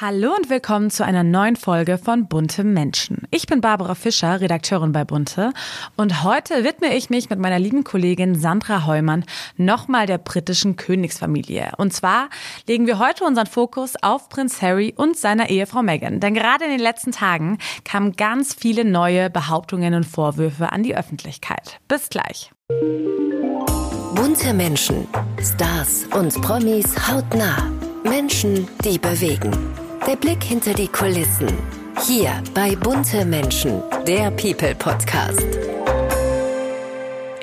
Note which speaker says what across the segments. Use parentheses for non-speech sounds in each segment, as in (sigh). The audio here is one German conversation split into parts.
Speaker 1: Hallo und willkommen zu einer neuen Folge von Bunte Menschen. Ich bin Barbara Fischer, Redakteurin bei Bunte und heute widme ich mich mit meiner lieben Kollegin Sandra Heumann nochmal der britischen Königsfamilie. Und zwar legen wir heute unseren Fokus auf Prinz Harry und seiner Ehefrau Meghan. Denn gerade in den letzten Tagen kamen ganz viele neue Behauptungen und Vorwürfe an die Öffentlichkeit. Bis gleich.
Speaker 2: Bunte Menschen, Stars und Promis hautnah. Menschen, die bewegen. Der Blick hinter die Kulissen. Hier bei Bunte Menschen, der People Podcast.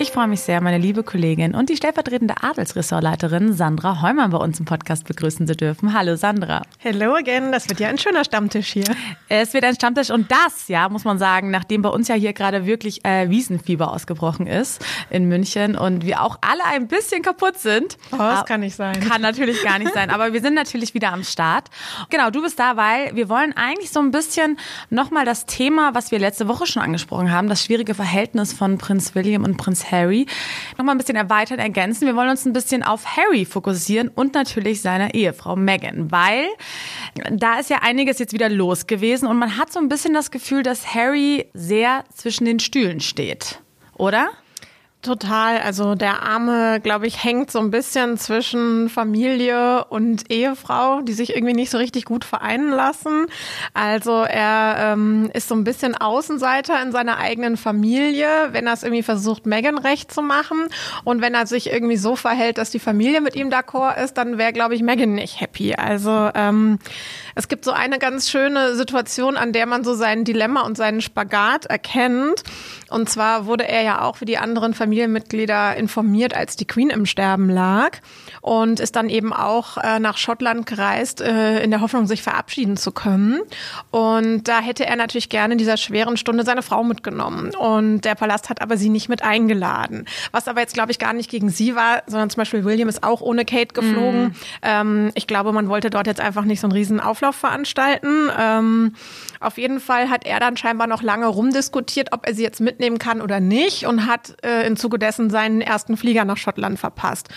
Speaker 1: Ich freue mich sehr, meine liebe Kollegin und die stellvertretende Adelsressortleiterin Sandra Heumann bei uns im Podcast begrüßen zu dürfen. Hallo Sandra.
Speaker 3: Hello again, das wird ja ein schöner Stammtisch hier.
Speaker 1: Es wird ein Stammtisch und das, ja, muss man sagen, nachdem bei uns ja hier gerade wirklich äh, Wiesenfieber ausgebrochen ist in München und wir auch alle ein bisschen kaputt sind.
Speaker 3: Oh, das kann nicht sein.
Speaker 1: Kann natürlich gar nicht sein, aber wir sind natürlich wieder am Start. Genau, du bist da, weil wir wollen eigentlich so ein bisschen nochmal das Thema, was wir letzte Woche schon angesprochen haben, das schwierige Verhältnis von Prinz William und Prinz Harry noch mal ein bisschen erweitern, ergänzen. Wir wollen uns ein bisschen auf Harry fokussieren und natürlich seine Ehefrau Meghan, weil da ist ja einiges jetzt wieder los gewesen und man hat so ein bisschen das Gefühl, dass Harry sehr zwischen den Stühlen steht, oder?
Speaker 3: Total. Also der Arme, glaube ich, hängt so ein bisschen zwischen Familie und Ehefrau, die sich irgendwie nicht so richtig gut vereinen lassen. Also er ähm, ist so ein bisschen Außenseiter in seiner eigenen Familie, wenn er es irgendwie versucht, Megan recht zu machen. Und wenn er sich irgendwie so verhält, dass die Familie mit ihm d'accord ist, dann wäre, glaube ich, Megan nicht happy. Also ähm, es gibt so eine ganz schöne Situation, an der man so sein Dilemma und seinen Spagat erkennt. Und zwar wurde er ja auch wie die anderen Familienmitglieder informiert, als die Queen im Sterben lag und ist dann eben auch äh, nach Schottland gereist, äh, in der Hoffnung, sich verabschieden zu können. Und da hätte er natürlich gerne in dieser schweren Stunde seine Frau mitgenommen. Und der Palast hat aber sie nicht mit eingeladen. Was aber jetzt, glaube ich, gar nicht gegen sie war, sondern zum Beispiel William ist auch ohne Kate geflogen. Mhm. Ähm, ich glaube, man wollte dort jetzt einfach nicht so einen riesen Auflauf veranstalten. Ähm, auf jeden Fall hat er dann scheinbar noch lange rumdiskutiert, ob er sie jetzt mitnehmen kann oder nicht und hat äh, im Zuge dessen seinen ersten Flieger nach Schottland verpasst.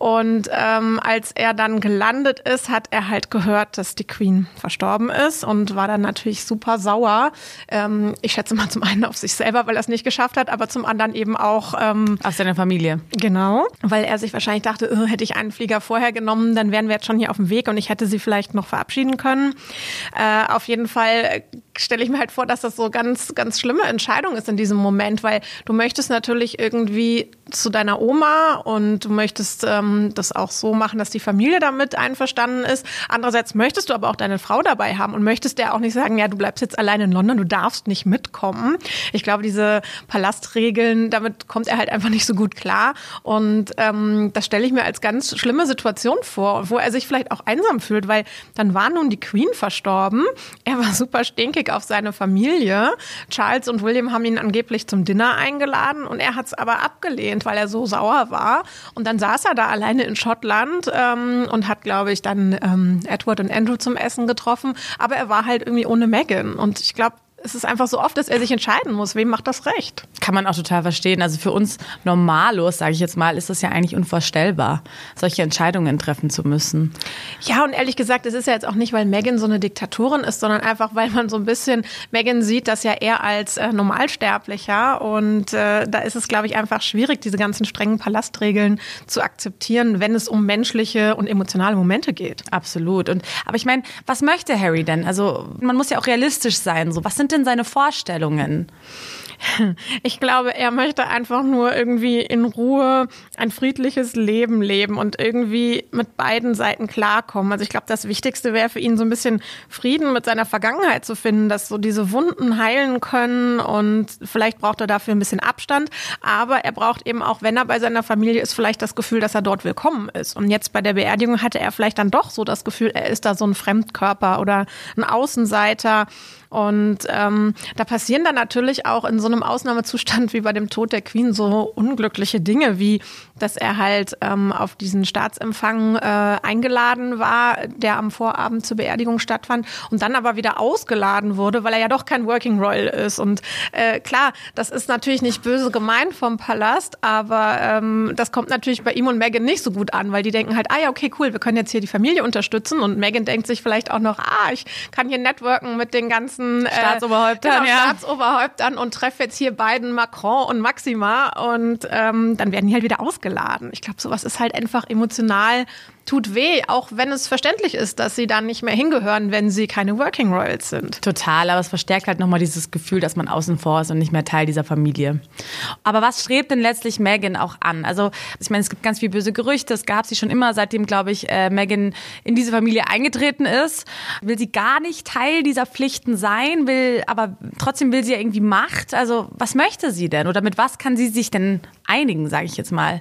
Speaker 3: Und ähm, als er dann gelandet ist, hat er halt gehört, dass die Queen verstorben ist und war dann natürlich super sauer. Ähm, ich schätze mal zum einen auf sich selber, weil er es nicht geschafft hat, aber zum anderen eben auch
Speaker 1: ähm, auf seine Familie.
Speaker 3: Genau, weil er sich wahrscheinlich dachte, oh, hätte ich einen Flieger vorher genommen, dann wären wir jetzt schon hier auf dem Weg und ich hätte sie vielleicht noch verabschieden können. Äh, auf jeden Fall stelle ich mir halt vor, dass das so ganz, ganz schlimme Entscheidung ist in diesem Moment, weil du möchtest natürlich irgendwie zu deiner Oma und du möchtest ähm, das auch so machen, dass die Familie damit einverstanden ist. Andererseits möchtest du aber auch deine Frau dabei haben und möchtest der auch nicht sagen, ja, du bleibst jetzt allein in London, du darfst nicht mitkommen. Ich glaube, diese Palastregeln, damit kommt er halt einfach nicht so gut klar. Und ähm, das stelle ich mir als ganz schlimme Situation vor, wo er sich vielleicht auch einsam fühlt, weil dann war nun die Queen verstorben. Er war super stinkig auf seine Familie. Charles und William haben ihn angeblich zum Dinner eingeladen und er hat es aber abgelehnt, weil er so sauer war. Und dann saß er da allein alleine in Schottland ähm, und hat, glaube ich, dann ähm, Edward und Andrew zum Essen getroffen. Aber er war halt irgendwie ohne Megan. Und ich glaube, es ist einfach so oft, dass er sich entscheiden muss, wem macht das recht.
Speaker 1: Kann man auch total verstehen. Also für uns Normalos, sage ich jetzt mal, ist das ja eigentlich unvorstellbar, solche Entscheidungen treffen zu müssen.
Speaker 3: Ja, und ehrlich gesagt, es ist ja jetzt auch nicht, weil Megan so eine Diktatorin ist, sondern einfach, weil man so ein bisschen Megan sieht, dass ja er als äh, Normalsterblicher und äh, da ist es, glaube ich, einfach schwierig, diese ganzen strengen Palastregeln zu akzeptieren, wenn es um menschliche und emotionale Momente geht.
Speaker 1: Absolut. Und aber ich meine, was möchte Harry denn? Also man muss ja auch realistisch sein. So, was sind denn seine Vorstellungen?
Speaker 3: Ich glaube, er möchte einfach nur irgendwie in Ruhe ein friedliches Leben leben und irgendwie mit beiden Seiten klarkommen. Also ich glaube, das Wichtigste wäre für ihn so ein bisschen Frieden mit seiner Vergangenheit zu finden, dass so diese Wunden heilen können und vielleicht braucht er dafür ein bisschen Abstand. Aber er braucht eben auch, wenn er bei seiner Familie ist, vielleicht das Gefühl, dass er dort willkommen ist. Und jetzt bei der Beerdigung hatte er vielleicht dann doch so das Gefühl, er ist da so ein Fremdkörper oder ein Außenseiter. Und ähm, da passieren dann natürlich auch in so einem Ausnahmezustand (laughs) wie bei dem Tod der Queen so unglückliche Dinge, wie dass er halt ähm, auf diesen Staatsempfang äh, eingeladen war, der am Vorabend zur Beerdigung stattfand und dann aber wieder ausgeladen wurde, weil er ja doch kein Working Royal ist. Und äh, klar, das ist natürlich nicht böse gemeint vom Palast, aber ähm, das kommt natürlich bei ihm und Meghan nicht so gut an, weil die denken halt, ah ja, okay, cool, wir können jetzt hier die Familie unterstützen und Meghan denkt sich vielleicht auch noch, ah, ich kann hier networken mit den ganzen
Speaker 1: äh, Staatsoberhäuptern,
Speaker 3: genau, ja. Staatsoberhäuptern und treffe jetzt hier beiden Macron und Maxima und ähm, dann werden die halt wieder ausgeladen. Ich glaube, sowas ist halt einfach emotional tut weh, auch wenn es verständlich ist, dass sie dann nicht mehr hingehören, wenn sie keine Working Royals sind.
Speaker 1: Total, aber es verstärkt halt nochmal dieses Gefühl, dass man außen vor ist und nicht mehr Teil dieser Familie. Aber was strebt denn letztlich Megan auch an? Also ich meine, es gibt ganz viele böse Gerüchte, es gab sie schon immer, seitdem, glaube ich, äh, Megan in diese Familie eingetreten ist. Will sie gar nicht Teil dieser Pflichten sein, will, aber trotzdem will sie ja irgendwie Macht. Also was möchte sie denn? Oder mit was kann sie sich denn einigen, sage ich jetzt mal?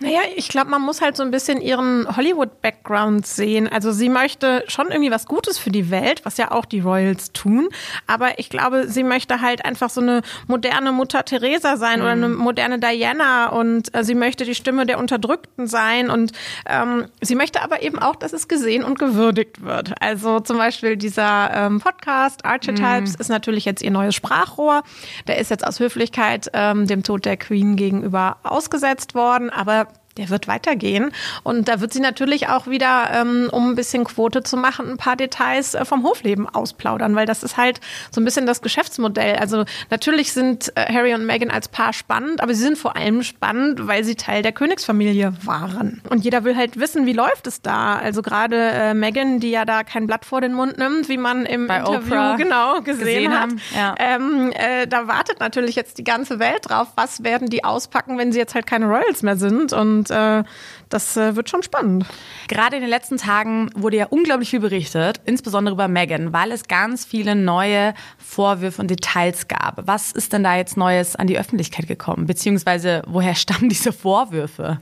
Speaker 3: Naja, ich glaube, man muss halt so ein bisschen ihren Hollywood-Background sehen. Also sie möchte schon irgendwie was Gutes für die Welt, was ja auch die Royals tun. Aber ich glaube, sie möchte halt einfach so eine moderne Mutter Teresa sein mhm. oder eine moderne Diana und äh, sie möchte die Stimme der Unterdrückten sein und ähm, sie möchte aber eben auch, dass es gesehen und gewürdigt wird. Also zum Beispiel dieser ähm, Podcast Archetypes mhm. ist natürlich jetzt ihr neues Sprachrohr. Der ist jetzt aus Höflichkeit ähm, dem Tod der Queen gegenüber ausgesetzt worden, aber der wird weitergehen. Und da wird sie natürlich auch wieder, ähm, um ein bisschen Quote zu machen, ein paar Details äh, vom Hofleben ausplaudern, weil das ist halt so ein bisschen das Geschäftsmodell. Also natürlich sind äh, Harry und Meghan als Paar spannend, aber sie sind vor allem spannend, weil sie Teil der Königsfamilie waren. Und jeder will halt wissen, wie läuft es da. Also gerade äh, Meghan, die ja da kein Blatt vor den Mund nimmt, wie man im
Speaker 1: Bei
Speaker 3: Interview
Speaker 1: Oprah
Speaker 3: genau gesehen,
Speaker 1: gesehen
Speaker 3: hat.
Speaker 1: haben, ja.
Speaker 3: Ähm, äh, da wartet natürlich jetzt die ganze Welt drauf. Was werden die auspacken, wenn sie jetzt halt keine Royals mehr sind? Und und äh, das äh, wird schon spannend.
Speaker 1: Gerade in den letzten Tagen wurde ja unglaublich viel berichtet, insbesondere über Megan, weil es ganz viele neue Vorwürfe und Details gab. Was ist denn da jetzt Neues an die Öffentlichkeit gekommen? Beziehungsweise woher (laughs) stammen diese Vorwürfe?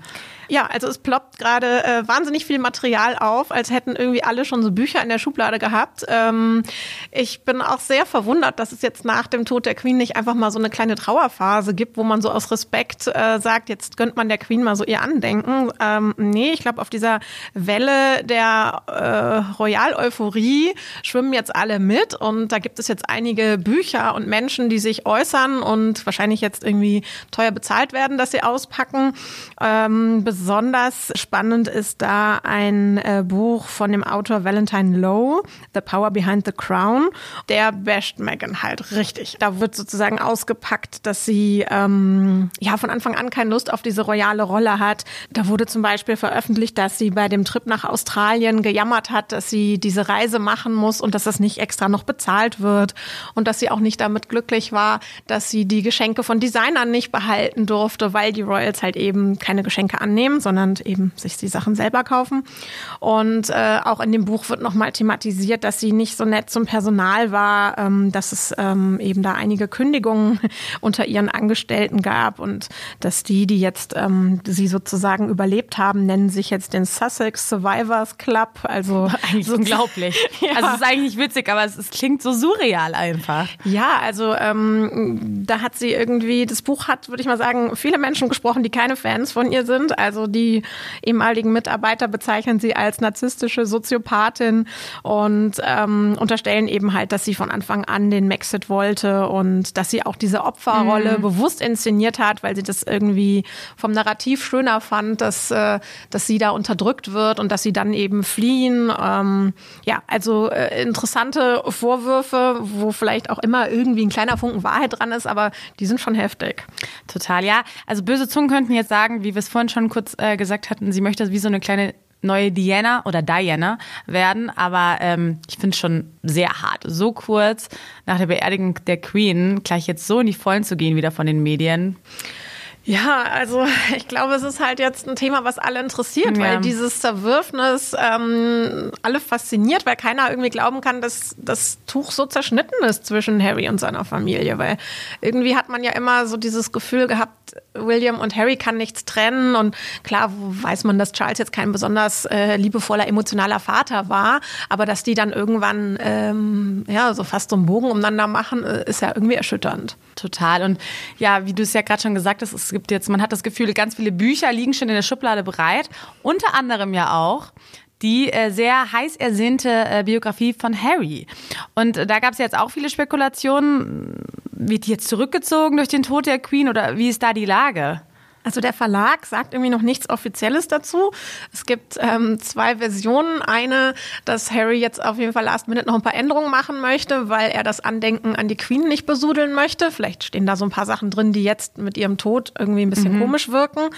Speaker 3: Ja, also es ploppt gerade äh, wahnsinnig viel Material auf, als hätten irgendwie alle schon so Bücher in der Schublade gehabt. Ähm, ich bin auch sehr verwundert, dass es jetzt nach dem Tod der Queen nicht einfach mal so eine kleine Trauerphase gibt, wo man so aus Respekt äh, sagt, jetzt gönnt man der Queen mal so ihr Andenken. Ähm, nee, ich glaube, auf dieser Welle der äh, Royal-Euphorie schwimmen jetzt alle mit und da gibt es jetzt einige Bücher und Menschen, die sich äußern und wahrscheinlich jetzt irgendwie teuer bezahlt werden, dass sie auspacken. Ähm, Besonders spannend ist da ein äh, Buch von dem Autor Valentine Lowe, The Power Behind the Crown. Der basht Meghan halt richtig. Da wird sozusagen ausgepackt, dass sie ähm, ja von Anfang an keine Lust auf diese royale Rolle hat. Da wurde zum Beispiel veröffentlicht, dass sie bei dem Trip nach Australien gejammert hat, dass sie diese Reise machen muss und dass das nicht extra noch bezahlt wird und dass sie auch nicht damit glücklich war, dass sie die Geschenke von Designern nicht behalten durfte, weil die Royals halt eben keine Geschenke annehmen nehmen, sondern eben sich die Sachen selber kaufen. Und äh, auch in dem Buch wird nochmal thematisiert, dass sie nicht so nett zum Personal war, ähm, dass es ähm, eben da einige Kündigungen (laughs) unter ihren Angestellten gab und dass die, die jetzt ähm, sie sozusagen überlebt haben, nennen sich jetzt den Sussex Survivors Club. Also (laughs)
Speaker 1: eigentlich so unglaublich. (laughs) ja. Also es ist eigentlich witzig, aber es, es, klingt so surreal einfach.
Speaker 3: Ja, also ähm, da hat sie irgendwie, das Buch hat, würde ich mal sagen, viele Menschen gesprochen, die keine Fans von ihr sind. Also also die ehemaligen Mitarbeiter bezeichnen sie als narzisstische Soziopathin und ähm, unterstellen eben halt, dass sie von Anfang an den Maxit wollte und dass sie auch diese Opferrolle mhm. bewusst inszeniert hat, weil sie das irgendwie vom Narrativ schöner fand, dass, äh, dass sie da unterdrückt wird und dass sie dann eben fliehen. Ähm, ja, also äh, interessante Vorwürfe, wo vielleicht auch immer irgendwie ein kleiner Funken Wahrheit dran ist, aber die sind schon heftig.
Speaker 1: Total, ja. Also böse Zungen könnten jetzt sagen, wie wir es vorhin schon kurz kurz äh, gesagt hatten, sie möchte wie so eine kleine neue Diana oder Diana werden, aber ähm, ich finde es schon sehr hart. So kurz nach der Beerdigung der Queen gleich jetzt so in die Vollen zu gehen wieder von den Medien.
Speaker 3: Ja, also (laughs) ich glaube, es ist halt jetzt ein Thema, was alle interessiert, ja. weil dieses Zerwürfnis ähm, alle fasziniert, weil keiner irgendwie glauben kann, dass das Tuch so zerschnitten ist zwischen Harry und seiner Familie. Weil irgendwie hat man ja immer so dieses Gefühl gehabt, William und Harry kann nichts trennen. Und klar weiß man, dass Charles jetzt kein besonders äh, liebevoller, emotionaler Vater war, aber dass die dann irgendwann ähm, ja so fast so einen Bogen umeinander machen, äh, ist ja irgendwie erschütternd.
Speaker 1: Total. Und ja, wie du es ja gerade schon gesagt hast, es gibt jetzt, man hat das Gefühl, ganz viele Bücher liegen schon in der Schublade bereit. Unter anderem ja auch die äh, sehr heiß ersehnte äh, Biografie von Harry. Und äh, da gab es jetzt auch viele Spekulationen. Wird die jetzt zurückgezogen durch den Tod der Queen oder wie ist da die Lage?
Speaker 3: Also der Verlag sagt irgendwie noch nichts Offizielles dazu. Es gibt ähm, zwei Versionen. Eine, dass Harry jetzt auf jeden Fall last minute noch ein paar Änderungen machen möchte, weil er das Andenken an die Queen nicht besudeln möchte. Vielleicht stehen da so ein paar Sachen drin, die jetzt mit ihrem Tod irgendwie ein bisschen mhm. komisch wirken.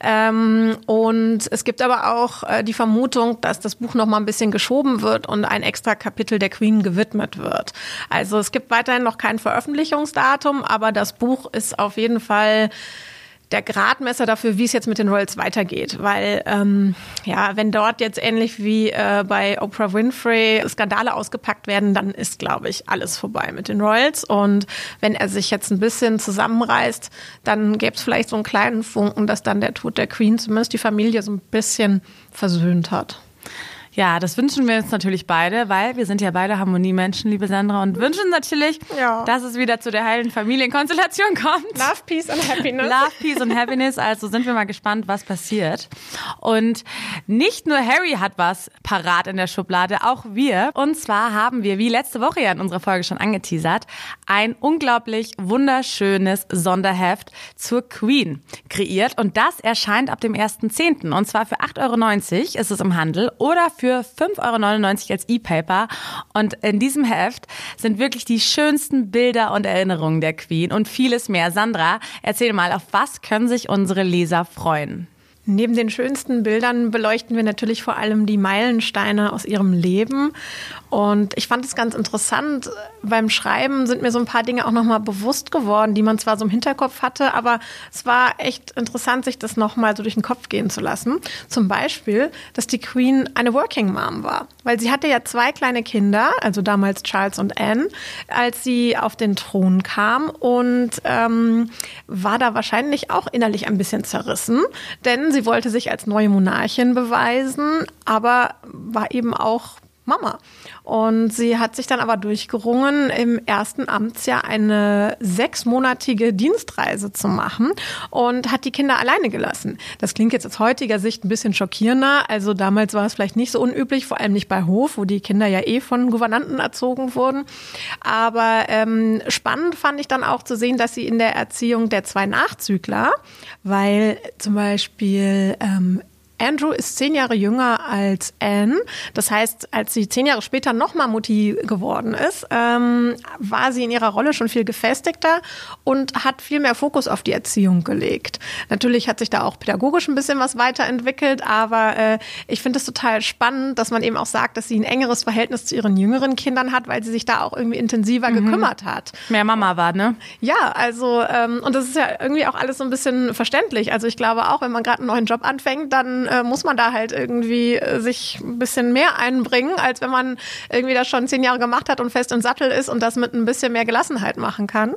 Speaker 3: Ähm, und es gibt aber auch äh, die Vermutung, dass das Buch noch mal ein bisschen geschoben wird und ein extra Kapitel der Queen gewidmet wird. Also es gibt weiterhin noch kein Veröffentlichungsdatum, aber das Buch ist auf jeden Fall der Gradmesser dafür, wie es jetzt mit den Royals weitergeht. Weil, ähm, ja, wenn dort jetzt ähnlich wie äh, bei Oprah Winfrey Skandale ausgepackt werden, dann ist, glaube ich, alles vorbei mit den Royals. Und wenn er sich jetzt ein bisschen zusammenreißt, dann gäbe es vielleicht so einen kleinen Funken, dass dann der Tod der Queen zumindest die Familie so ein bisschen versöhnt hat.
Speaker 1: Ja, das wünschen wir uns natürlich beide, weil wir sind ja beide Harmoniemenschen, liebe Sandra, und wünschen natürlich, ja. dass es wieder zu der heilen Familienkonstellation kommt.
Speaker 3: Love, Peace and Happiness.
Speaker 1: Love, Peace and Happiness. Also sind wir mal gespannt, was passiert. Und nicht nur Harry hat was parat in der Schublade, auch wir. Und zwar haben wir, wie letzte Woche ja in unserer Folge schon angeteasert, ein unglaublich wunderschönes Sonderheft zur Queen kreiert. Und das erscheint ab dem 1.10. Und zwar für 8,90 Euro ist es im Handel oder für für 5,99 Euro als E-Paper. Und in diesem Heft sind wirklich die schönsten Bilder und Erinnerungen der Queen und vieles mehr. Sandra, erzähl mal, auf was können sich unsere Leser freuen?
Speaker 3: Neben den schönsten Bildern beleuchten wir natürlich vor allem die Meilensteine aus ihrem Leben. Und ich fand es ganz interessant. Beim Schreiben sind mir so ein paar Dinge auch nochmal bewusst geworden, die man zwar so im Hinterkopf hatte, aber es war echt interessant, sich das nochmal so durch den Kopf gehen zu lassen. Zum Beispiel, dass die Queen eine Working Mom war. Weil sie hatte ja zwei kleine Kinder, also damals Charles und Anne, als sie auf den Thron kam und ähm, war da wahrscheinlich auch innerlich ein bisschen zerrissen, denn sie sie wollte sich als neue Monarchin beweisen, aber war eben auch Mama. Und sie hat sich dann aber durchgerungen, im ersten Amtsjahr eine sechsmonatige Dienstreise zu machen und hat die Kinder alleine gelassen. Das klingt jetzt aus heutiger Sicht ein bisschen schockierender. Also damals war es vielleicht nicht so unüblich, vor allem nicht bei Hof, wo die Kinder ja eh von Gouvernanten erzogen wurden. Aber ähm, spannend fand ich dann auch zu sehen, dass sie in der Erziehung der zwei Nachzügler, weil zum Beispiel ähm, Andrew ist zehn Jahre jünger als Anne. Das heißt, als sie zehn Jahre später nochmal Mutti geworden ist, ähm, war sie in ihrer Rolle schon viel gefestigter und hat viel mehr Fokus auf die Erziehung gelegt. Natürlich hat sich da auch pädagogisch ein bisschen was weiterentwickelt, aber äh, ich finde es total spannend, dass man eben auch sagt, dass sie ein engeres Verhältnis zu ihren jüngeren Kindern hat, weil sie sich da auch irgendwie intensiver mhm. gekümmert hat.
Speaker 1: Mehr Mama war, ne?
Speaker 3: Ja, also ähm, und das ist ja irgendwie auch alles so ein bisschen verständlich. Also ich glaube auch, wenn man gerade einen neuen Job anfängt, dann äh, muss man da halt irgendwie äh, sich ein bisschen mehr einbringen, als wenn man irgendwie das schon zehn Jahre gemacht hat und fest im Sattel ist und das mit ein bisschen mehr Gelassenheit machen kann.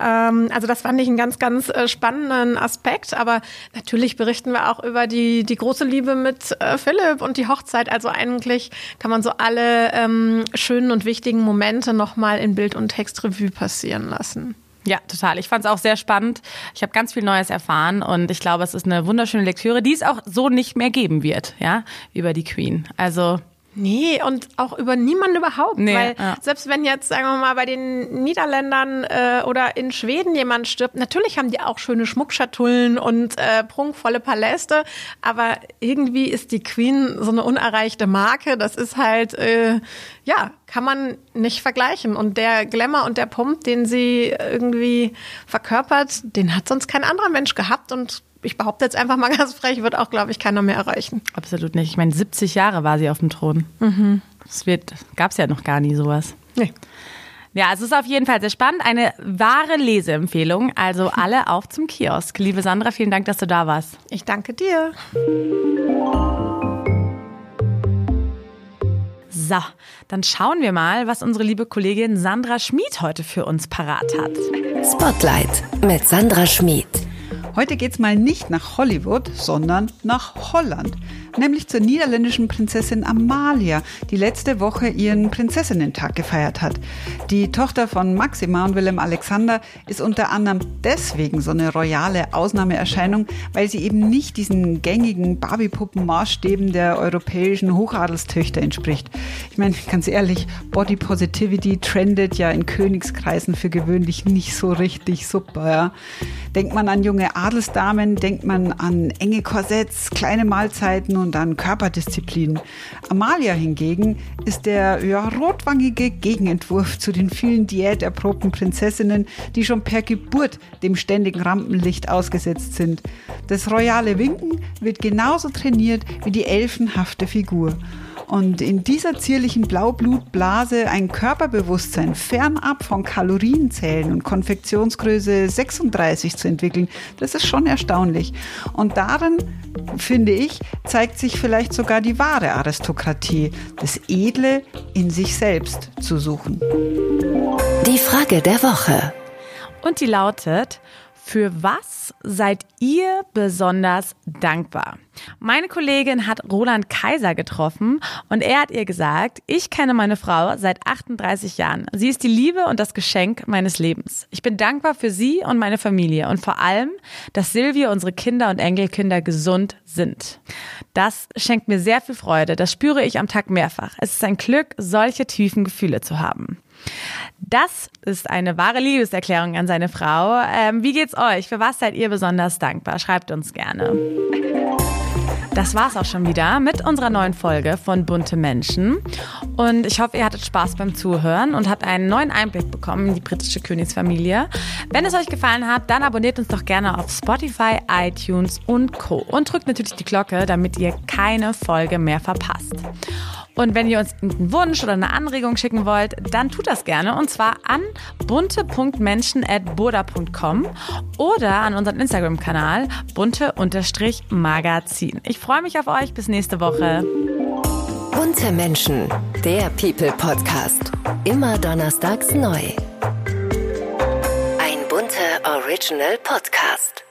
Speaker 3: Ähm, also das fand ich einen ganz, ganz äh, spannenden Aspekt. Aber natürlich berichten wir auch über die, die große Liebe mit äh, Philipp und die Hochzeit. Also eigentlich kann man so alle ähm, schönen und wichtigen Momente nochmal in Bild- und Textrevue passieren lassen.
Speaker 1: Ja, total. Ich fand es auch sehr spannend. Ich habe ganz viel Neues erfahren und ich glaube, es ist eine wunderschöne Lektüre, die es auch so nicht mehr geben wird, ja, über die Queen. Also
Speaker 3: Nee, und auch über niemanden überhaupt. Nee, weil ja. selbst wenn jetzt, sagen wir mal, bei den Niederländern äh, oder in Schweden jemand stirbt, natürlich haben die auch schöne Schmuckschatullen und äh, prunkvolle Paläste, aber irgendwie ist die Queen so eine unerreichte Marke. Das ist halt, äh, ja, kann man nicht vergleichen. Und der Glamour und der Pump, den sie irgendwie verkörpert, den hat sonst kein anderer Mensch gehabt und ich behaupte jetzt einfach mal (laughs) ganz frech, wird auch, glaube ich, keiner mehr erreichen.
Speaker 1: Absolut nicht. Ich meine, 70 Jahre war sie auf dem Thron. Mhm. Das gab es ja noch gar nie sowas. Nee. Ja, es ist auf jeden Fall sehr spannend. Eine wahre Leseempfehlung. Also (laughs) alle auf zum Kiosk. Liebe Sandra, vielen Dank, dass du da warst.
Speaker 3: Ich danke dir.
Speaker 1: So, dann schauen wir mal, was unsere liebe Kollegin Sandra Schmid heute für uns parat hat.
Speaker 2: Spotlight mit Sandra Schmid.
Speaker 4: Heute geht's mal nicht nach Hollywood, sondern nach Holland nämlich zur niederländischen Prinzessin Amalia, die letzte Woche ihren Prinzessinnentag gefeiert hat. Die Tochter von Maxima und Willem Alexander ist unter anderem deswegen so eine royale Ausnahmeerscheinung, weil sie eben nicht diesen gängigen Barbie-Puppen-Maßstäben der europäischen Hochadelstöchter entspricht. Ich meine, ganz ehrlich, Body Positivity trendet ja in Königskreisen für gewöhnlich nicht so richtig super. Ja. Denkt man an junge Adelsdamen, denkt man an enge Korsetts, kleine Mahlzeiten und an Körperdisziplin. Amalia hingegen ist der ja, rotwangige Gegenentwurf zu den vielen diäterprobten Prinzessinnen, die schon per Geburt dem ständigen Rampenlicht ausgesetzt sind. Das royale Winken wird genauso trainiert wie die elfenhafte Figur. Und in dieser zierlichen Blaublutblase ein Körperbewusstsein fernab von Kalorienzählen und Konfektionsgröße 36 zu entwickeln, das ist schon erstaunlich. Und darin, finde ich, zeigt sich vielleicht sogar die wahre Aristokratie, das Edle in sich selbst zu suchen.
Speaker 2: Die Frage der Woche.
Speaker 1: Und die lautet, für was seid ihr besonders dankbar? Meine Kollegin hat Roland Kaiser getroffen und er hat ihr gesagt, ich kenne meine Frau seit 38 Jahren. Sie ist die Liebe und das Geschenk meines Lebens. Ich bin dankbar für sie und meine Familie und vor allem, dass Silvia, unsere Kinder und Enkelkinder gesund sind. Das schenkt mir sehr viel Freude. Das spüre ich am Tag mehrfach. Es ist ein Glück, solche tiefen Gefühle zu haben. Das ist eine wahre Liebeserklärung an seine Frau. Ähm, wie geht's euch? Für was seid ihr besonders dankbar? Schreibt uns gerne. Das war's auch schon wieder mit unserer neuen Folge von Bunte Menschen. Und ich hoffe, ihr hattet Spaß beim Zuhören und habt einen neuen Einblick bekommen in die britische Königsfamilie. Wenn es euch gefallen hat, dann abonniert uns doch gerne auf Spotify, iTunes und Co. Und drückt natürlich die Glocke, damit ihr keine Folge mehr verpasst. Und wenn ihr uns einen Wunsch oder eine Anregung schicken wollt, dann tut das gerne und zwar an bunte.menschen.boda.com oder an unseren Instagram-Kanal bunte-magazin. Ich freue mich auf euch. Bis nächste Woche.
Speaker 2: Bunte Menschen, der People Podcast. Immer donnerstags neu. Ein bunter Original Podcast.